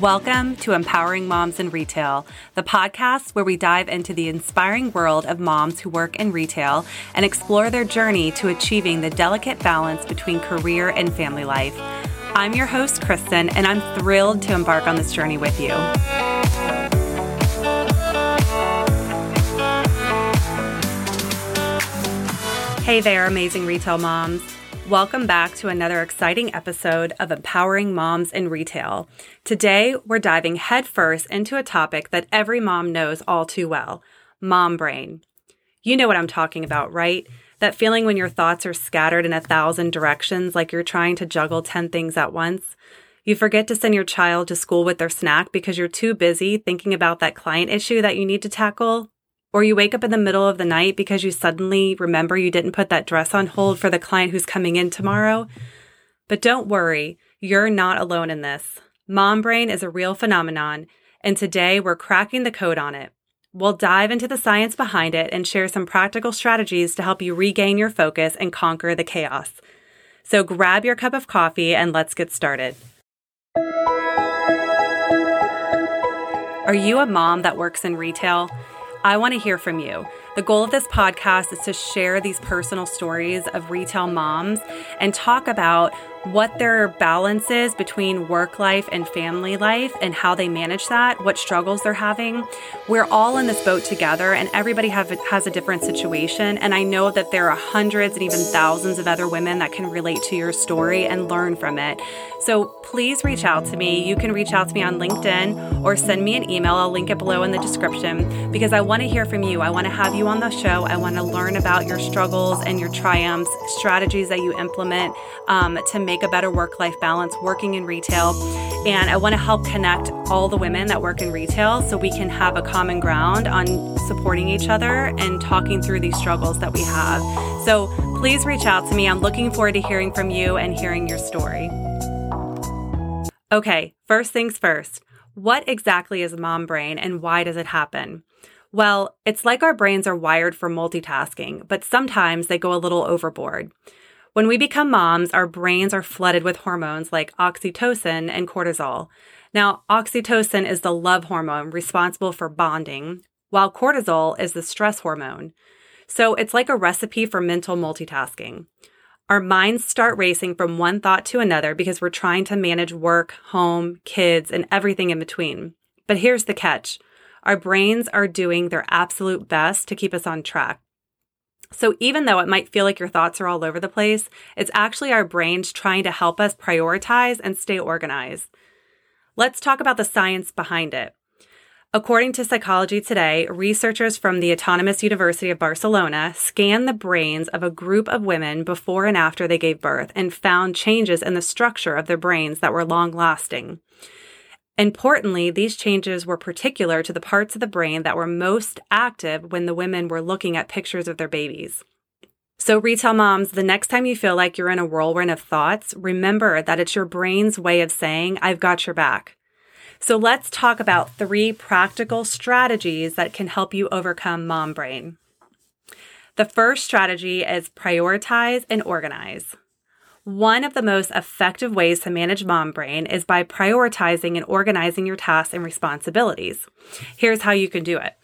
Welcome to Empowering Moms in Retail, the podcast where we dive into the inspiring world of moms who work in retail and explore their journey to achieving the delicate balance between career and family life. I'm your host, Kristin, and I'm thrilled to embark on this journey with you. Hey there, amazing retail moms. Welcome back to another exciting episode of Empowering Moms in Retail. Today, we're diving headfirst into a topic that every mom knows all too well mom brain. You know what I'm talking about, right? That feeling when your thoughts are scattered in a thousand directions, like you're trying to juggle 10 things at once. You forget to send your child to school with their snack because you're too busy thinking about that client issue that you need to tackle or you wake up in the middle of the night because you suddenly remember you didn't put that dress on hold for the client who's coming in tomorrow. But don't worry, you're not alone in this. Mom brain is a real phenomenon, and today we're cracking the code on it. We'll dive into the science behind it and share some practical strategies to help you regain your focus and conquer the chaos. So grab your cup of coffee and let's get started. Are you a mom that works in retail? I want to hear from you. The goal of this podcast is to share these personal stories of retail moms and talk about what their balance is between work life and family life and how they manage that, what struggles they're having. We're all in this boat together and everybody have, has a different situation. And I know that there are hundreds and even thousands of other women that can relate to your story and learn from it. So please reach out to me. You can reach out to me on LinkedIn or send me an email. I'll link it below in the description because I want to hear from you. I want to have you on the show. I want to learn about your struggles and your triumphs, strategies that you implement um, to make make a better work life balance working in retail. And I want to help connect all the women that work in retail so we can have a common ground on supporting each other and talking through these struggles that we have. So please reach out to me. I'm looking forward to hearing from you and hearing your story. Okay, first things first. What exactly is mom brain and why does it happen? Well, it's like our brains are wired for multitasking, but sometimes they go a little overboard. When we become moms, our brains are flooded with hormones like oxytocin and cortisol. Now, oxytocin is the love hormone responsible for bonding, while cortisol is the stress hormone. So it's like a recipe for mental multitasking. Our minds start racing from one thought to another because we're trying to manage work, home, kids, and everything in between. But here's the catch our brains are doing their absolute best to keep us on track. So, even though it might feel like your thoughts are all over the place, it's actually our brains trying to help us prioritize and stay organized. Let's talk about the science behind it. According to Psychology Today, researchers from the Autonomous University of Barcelona scanned the brains of a group of women before and after they gave birth and found changes in the structure of their brains that were long lasting. Importantly, these changes were particular to the parts of the brain that were most active when the women were looking at pictures of their babies. So, retail moms, the next time you feel like you're in a whirlwind of thoughts, remember that it's your brain's way of saying, I've got your back. So, let's talk about three practical strategies that can help you overcome mom brain. The first strategy is prioritize and organize. One of the most effective ways to manage mom brain is by prioritizing and organizing your tasks and responsibilities. Here's how you can do it.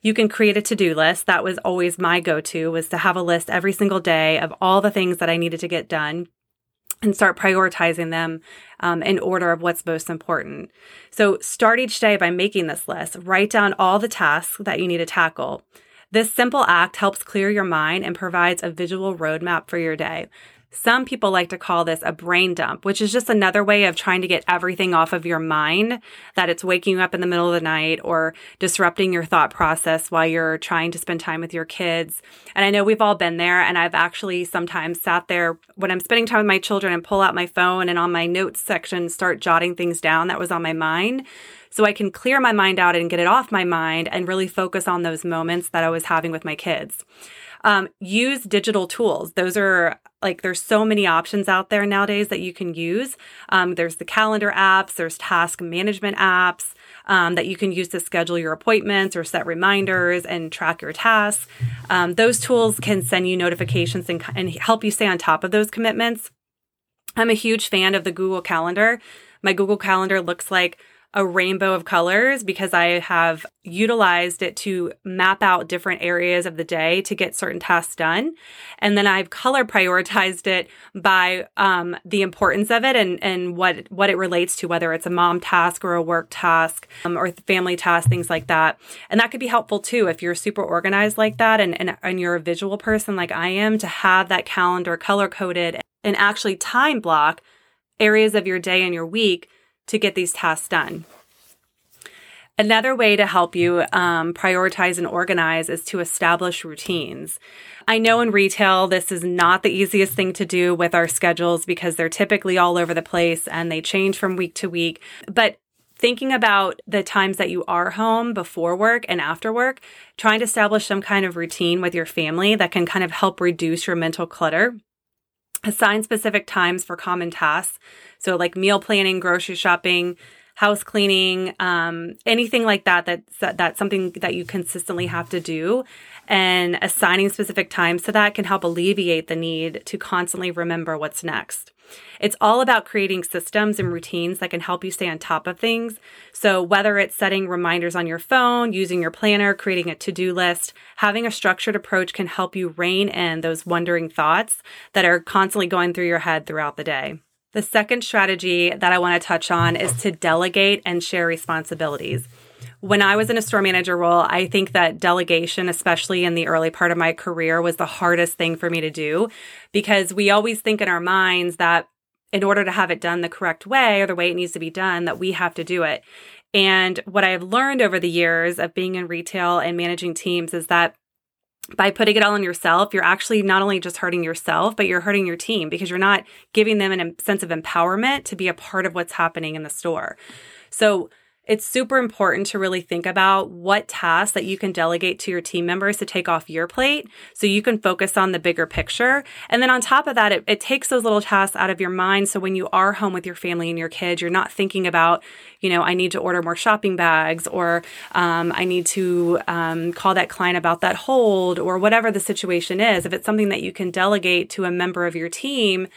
You can create a to-do list. That was always my go-to was to have a list every single day of all the things that I needed to get done and start prioritizing them um, in order of what's most important. So start each day by making this list. Write down all the tasks that you need to tackle. This simple act helps clear your mind and provides a visual roadmap for your day. Some people like to call this a brain dump, which is just another way of trying to get everything off of your mind that it's waking you up in the middle of the night or disrupting your thought process while you're trying to spend time with your kids. And I know we've all been there. And I've actually sometimes sat there when I'm spending time with my children and pull out my phone and on my notes section start jotting things down that was on my mind so I can clear my mind out and get it off my mind and really focus on those moments that I was having with my kids. Um, use digital tools. Those are like there's so many options out there nowadays that you can use. Um, there's the calendar apps, there's task management apps um, that you can use to schedule your appointments or set reminders and track your tasks. Um, those tools can send you notifications and, and help you stay on top of those commitments. I'm a huge fan of the Google Calendar. My Google Calendar looks like a rainbow of colors because I have utilized it to map out different areas of the day to get certain tasks done. And then I've color prioritized it by um, the importance of it and, and what, what it relates to, whether it's a mom task or a work task um, or family task, things like that. And that could be helpful too if you're super organized like that and, and, and you're a visual person like I am to have that calendar color coded and actually time block areas of your day and your week to get these tasks done. Another way to help you um, prioritize and organize is to establish routines. I know in retail, this is not the easiest thing to do with our schedules because they're typically all over the place and they change from week to week. But thinking about the times that you are home before work and after work, trying to establish some kind of routine with your family that can kind of help reduce your mental clutter. Assign specific times for common tasks. So like meal planning, grocery shopping, house cleaning, um, anything like that, that's, that's something that you consistently have to do. And assigning specific times to that can help alleviate the need to constantly remember what's next. It's all about creating systems and routines that can help you stay on top of things. So, whether it's setting reminders on your phone, using your planner, creating a to do list, having a structured approach can help you rein in those wandering thoughts that are constantly going through your head throughout the day. The second strategy that I want to touch on is to delegate and share responsibilities. When I was in a store manager role, I think that delegation, especially in the early part of my career, was the hardest thing for me to do because we always think in our minds that in order to have it done the correct way or the way it needs to be done, that we have to do it. And what I've learned over the years of being in retail and managing teams is that by putting it all on yourself, you're actually not only just hurting yourself, but you're hurting your team because you're not giving them a sense of empowerment to be a part of what's happening in the store. So, it's super important to really think about what tasks that you can delegate to your team members to take off your plate so you can focus on the bigger picture. And then on top of that, it, it, takes those little tasks out of your mind. So when you are home with your family and your kids, you're not thinking about, you know, I need to order more shopping bags or um, I need to um, call that client about that hold or whatever the situation is. If it's something that you can delegate to a member of your team,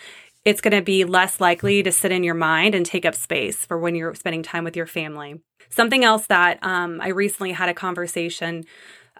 it's going to be less likely to sit in your mind and take up space for when you're spending time with your family. Something else that um, I recently had a conversation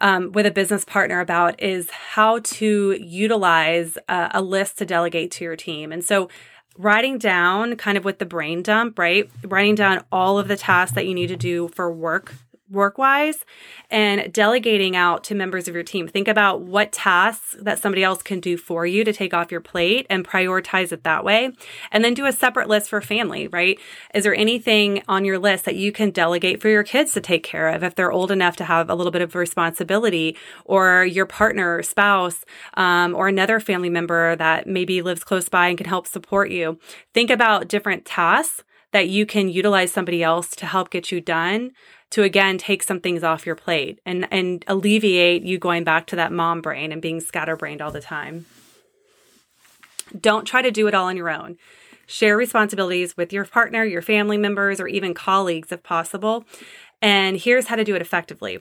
um, with a business partner about is how to utilize a, a list to delegate to your team. And so writing down kind of with the brain dump, right? Writing down all of the tasks that you need to do for work work wise and delegating out to members of your team. Think about what tasks that somebody else can do for you to take off your plate and prioritize it that way. And then do a separate list for family, right? Is there anything on your list that you can delegate for your kids to take care of if they're old enough to have a little bit of responsibility or your partner or spouse um, or another family member that maybe lives close by and can help support you? Think about different tasks that you can utilize somebody else to help get you done to again take some things off your plate and and alleviate you going back to that mom brain and being scatterbrained all the time. Don't try to do it all on your own. Share responsibilities with your partner, your family members, or even colleagues if possible. And here's how to do it effectively.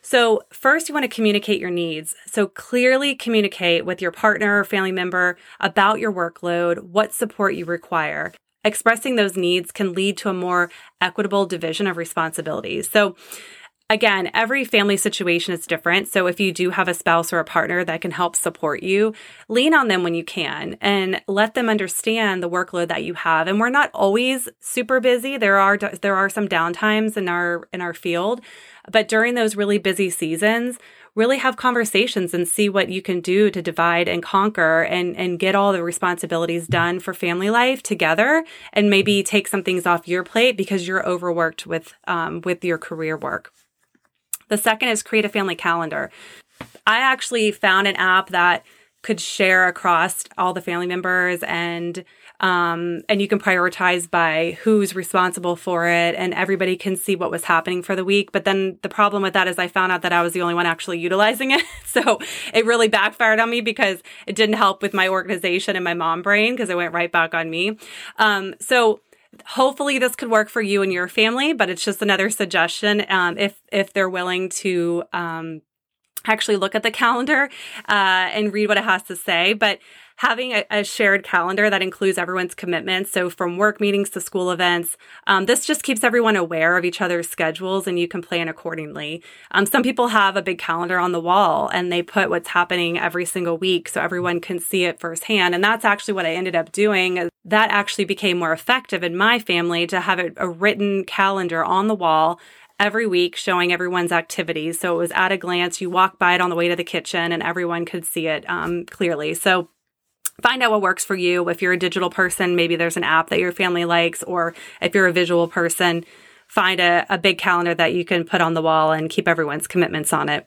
So, first, you want to communicate your needs. So, clearly communicate with your partner or family member about your workload, what support you require expressing those needs can lead to a more equitable division of responsibilities. So, again, every family situation is different. So, if you do have a spouse or a partner that can help support you, lean on them when you can and let them understand the workload that you have. And we're not always super busy. There are there are some downtimes in our in our field, but during those really busy seasons, really have conversations and see what you can do to divide and conquer and, and get all the responsibilities done for family life together and maybe take some things off your plate because you're overworked with, um, with your career work. The second is create a family calendar. I actually found an app that could share across all the family members and um, and you can prioritize by who's responsible for it and everybody can see what was happening for the week. But then the problem with that is i found out that i was the only one actually utilizing it. So it really backfired on me because it didn't help with my organization and my mom brain because it went right back on me. Um, so hopefully this could work for you and your family but it's just another suggestion um, if if they're willing to um, actually look at the calendar uh, and read what it has to say. But having a, a, shared calendar that includes everyone's commitments. So, from work meetings to school events, um, this just keeps everyone aware of each other's schedules and you can plan accordingly. Um, some people have a big calendar on the wall and they put what's happening every single week so everyone can see it firsthand. And that's actually what I ended up doing. That actually became more effective in my family to have a, a written calendar on the wall every week showing everyone's activities. So it was at a glance. You walk by it on the way to the kitchen and everyone could see it um, clearly. So find out what works for you. If you're a digital person, maybe there's an app that your family likes, or if you're a visual person, find a, a big calendar that you can put on the wall and keep everyone's commitments on it.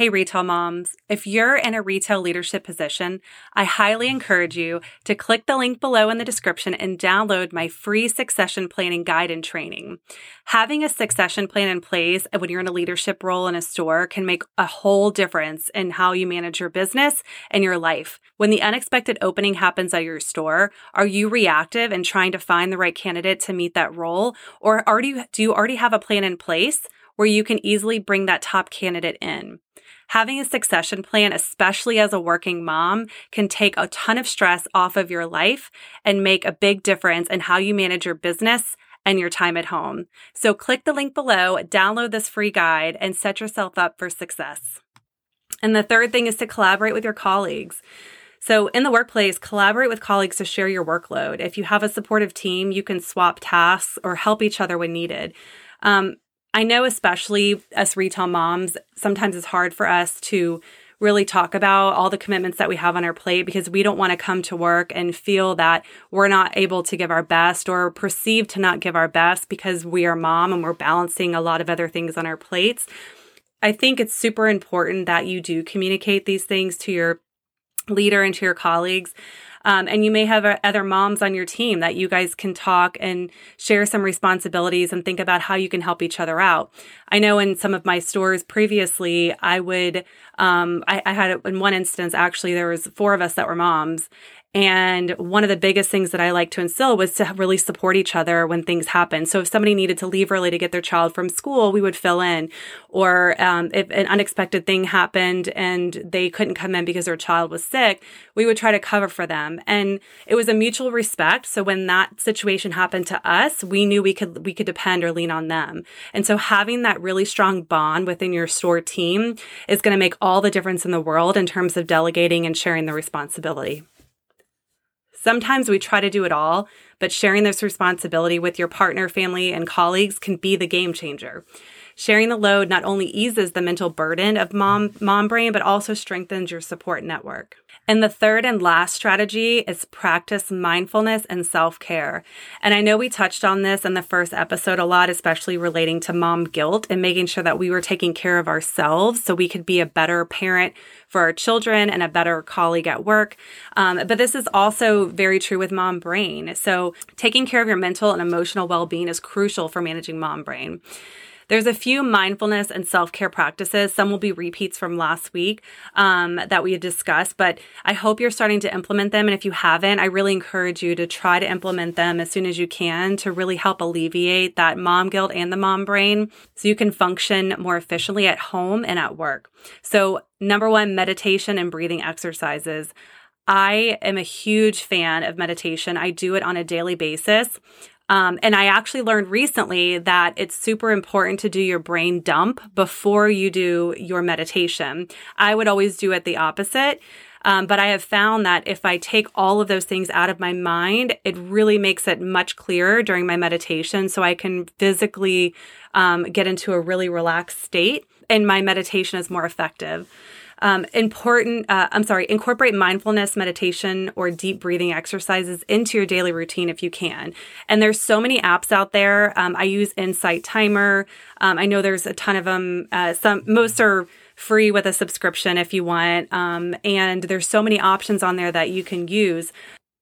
Hey, retail moms. If you're in a retail leadership position, I highly encourage you to click the link below in the description and download my free succession planning guide and training. Having a succession plan in place when you're in a leadership role in a store can make a whole difference in how you manage your business and your life. When the unexpected opening happens at your store, are you reactive and trying to find the right candidate to meet that role? Or you, do you already have a plan in place where you can easily bring that top candidate in? Having a succession plan, especially as a working mom, can take a ton of stress off of your life and make a big difference in how you manage your business and your time at home. So click the link below, download this free guide, and set yourself up for success. And the third thing is to collaborate with your colleagues. So, in the workplace, collaborate with colleagues to share your workload. If you have a supportive team, you can swap tasks or help each other when needed. Um, I know, especially us retail moms, sometimes it's hard for us to really talk about all the commitments that we have on our plate because we don't want to come to work and feel that we're not able to give our best or perceive to not give our best because we are mom and we're balancing a lot of other things on our plates. I think it's super important that you do communicate these things to your leader and to your colleagues. Um, and you may have uh, other moms on your team that you guys can talk and share some responsibilities and think about how you can help each other out. I know in some of my stores previously, I would, um, I, I had in one instance, actually, there was four of us that were moms and one of the biggest things that I like to instill was to really support each other when things happen. So if somebody needed to leave early to get their child from school, we would fill in. Or um, if an unexpected thing happened and they couldn't come in because their child was sick, we would try to cover for them. And it was a mutual respect. So when that situation happened to us, we knew we could we could depend or lean on them. And so having that really strong bond within your store team is going to make all the difference in the world in terms of delegating and sharing the responsibility. Sometimes we try to do it all, but sharing this responsibility with your partner, family, and colleagues can be the game changer. Sharing the load not only eases the mental burden of mom, mom brain, but also strengthens your support network. And the third and last strategy is practice mindfulness and self care. And I know we touched on this in the first episode a lot, especially relating to mom guilt and making sure that we were taking care of ourselves so we could be a better parent for our children and a better colleague at work. Um, but this is also very true with mom brain. So taking care of your mental and emotional well being is crucial for managing mom brain. There's a few mindfulness and self care practices. Some will be repeats from last week um, that we discussed, but I hope you're starting to implement them. And if you haven't, I really encourage you to try to implement them as soon as you can to really help alleviate that mom guilt and the mom brain so you can function more efficiently at home and at work. So, number one, meditation and breathing exercises. I am a huge fan of meditation. I do it on a daily basis. Um, and I actually learned recently that it's super important to do your brain dump before you do your meditation. I would always do it the opposite. Um, but I have found that if I take all of those things out of my mind, it really makes it much clearer during my meditation. So I can physically um, get into a really relaxed state and my meditation is more effective um, important, uh, I'm sorry, incorporate mindfulness meditation or deep breathing exercises into your daily routine if you can. And there's so many apps out there. Um, I use Insight Timer. Um, I know there's a ton of them. Uh, some, most are free with a subscription if you want. Um, and there's so many options on there that you can use.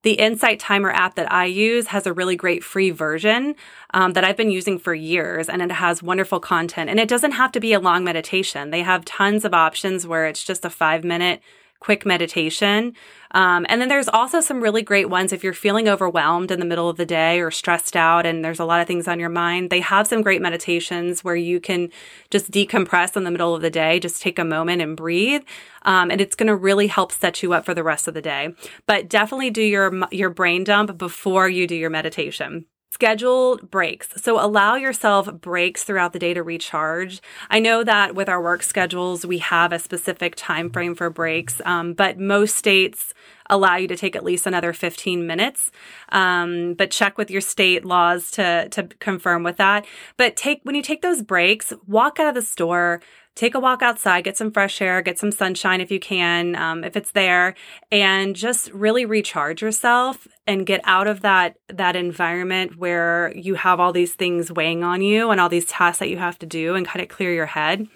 The Insight Timer app that I use has a really great free version um, that I've been using for years, and it has wonderful content. And it doesn't have to be a long meditation. They have tons of options where it's just a five minute quick meditation. Um, and then there's also some really great ones if you're feeling overwhelmed in the middle of the day or stressed out and there's a lot of things on your mind. They have some great meditations where you can just decompress in the middle of the day, just take a moment and breathe. Um, and it's going to really help set you up for the rest of the day. But definitely do your your brain dump before you do your meditation. Scheduled breaks. So allow yourself breaks throughout the day to recharge. I know that with our work schedules, we have a specific time frame for breaks, um, but most states allow you to take at least another 15 minutes. Um, but check with your state laws to to confirm with that. But take when you take those breaks, walk out of the store, take a walk outside, get some fresh air, get some sunshine if you can, um, if it's there, and just really recharge yourself and get out of that that environment where you have all these things weighing on you and all these tasks that you have to do, and kind of clear your head.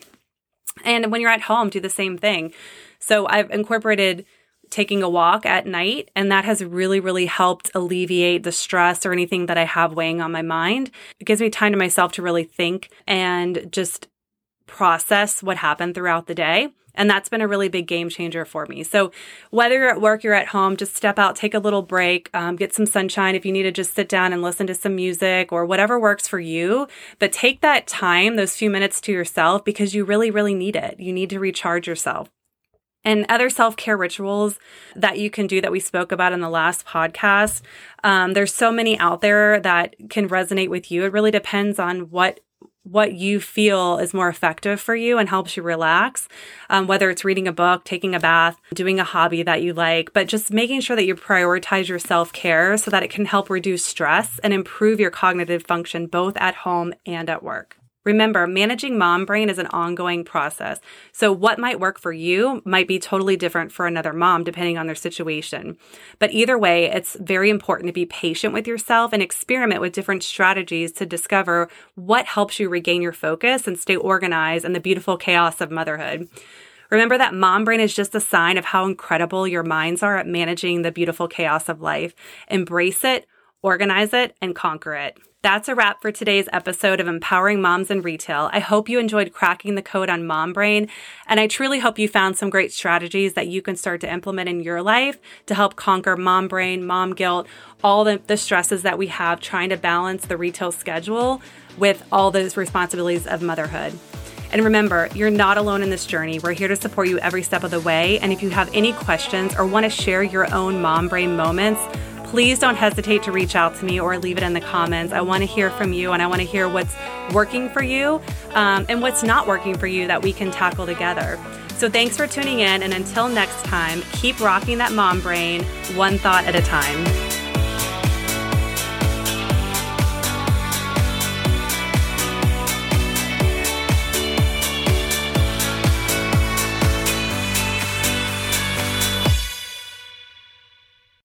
And when you're at home, do the same thing. So I've incorporated taking a walk at night. And that has really, really helped alleviate the stress or anything that I have weighing on my mind. It gives me time to myself to really think and just process what happened throughout the day. And that's been a really big game changer for me. So, whether you're at work, you're at home, just step out, take a little break, um, get some sunshine. If you need to just sit down and listen to some music or whatever works for you, but take that time, those few minutes to yourself, because you really, really need it. You need to recharge yourself. And other self care rituals that you can do that we spoke about in the last podcast. Um, there's so many out there that can resonate with you. It really depends on what what you feel is more effective for you and helps you relax, um, whether it's reading a book, taking a bath, doing a hobby that you like, but just making sure that you prioritize your self care so that it can help reduce stress and improve your cognitive function both at home and at work. Remember, managing mom brain is an ongoing process. So, what might work for you might be totally different for another mom, depending on their situation. But either way, it's very important to be patient with yourself and experiment with different strategies to discover what helps you regain your focus and stay organized in the beautiful chaos of motherhood. Remember that mom brain is just a sign of how incredible your minds are at managing the beautiful chaos of life. Embrace it, organize it, and conquer it. That's a wrap for today's episode of Empowering Moms in Retail. I hope you enjoyed cracking the code on Mom Brain, and I truly hope you found some great strategies that you can start to implement in your life to help conquer mom brain, mom guilt, all the, the stresses that we have trying to balance the retail schedule with all those responsibilities of motherhood. And remember, you're not alone in this journey. We're here to support you every step of the way. And if you have any questions or want to share your own mom brain moments, please don't hesitate to reach out to me or leave it in the comments. I want to hear from you and I want to hear what's working for you um, and what's not working for you that we can tackle together. So thanks for tuning in. And until next time, keep rocking that mom brain one thought at a time.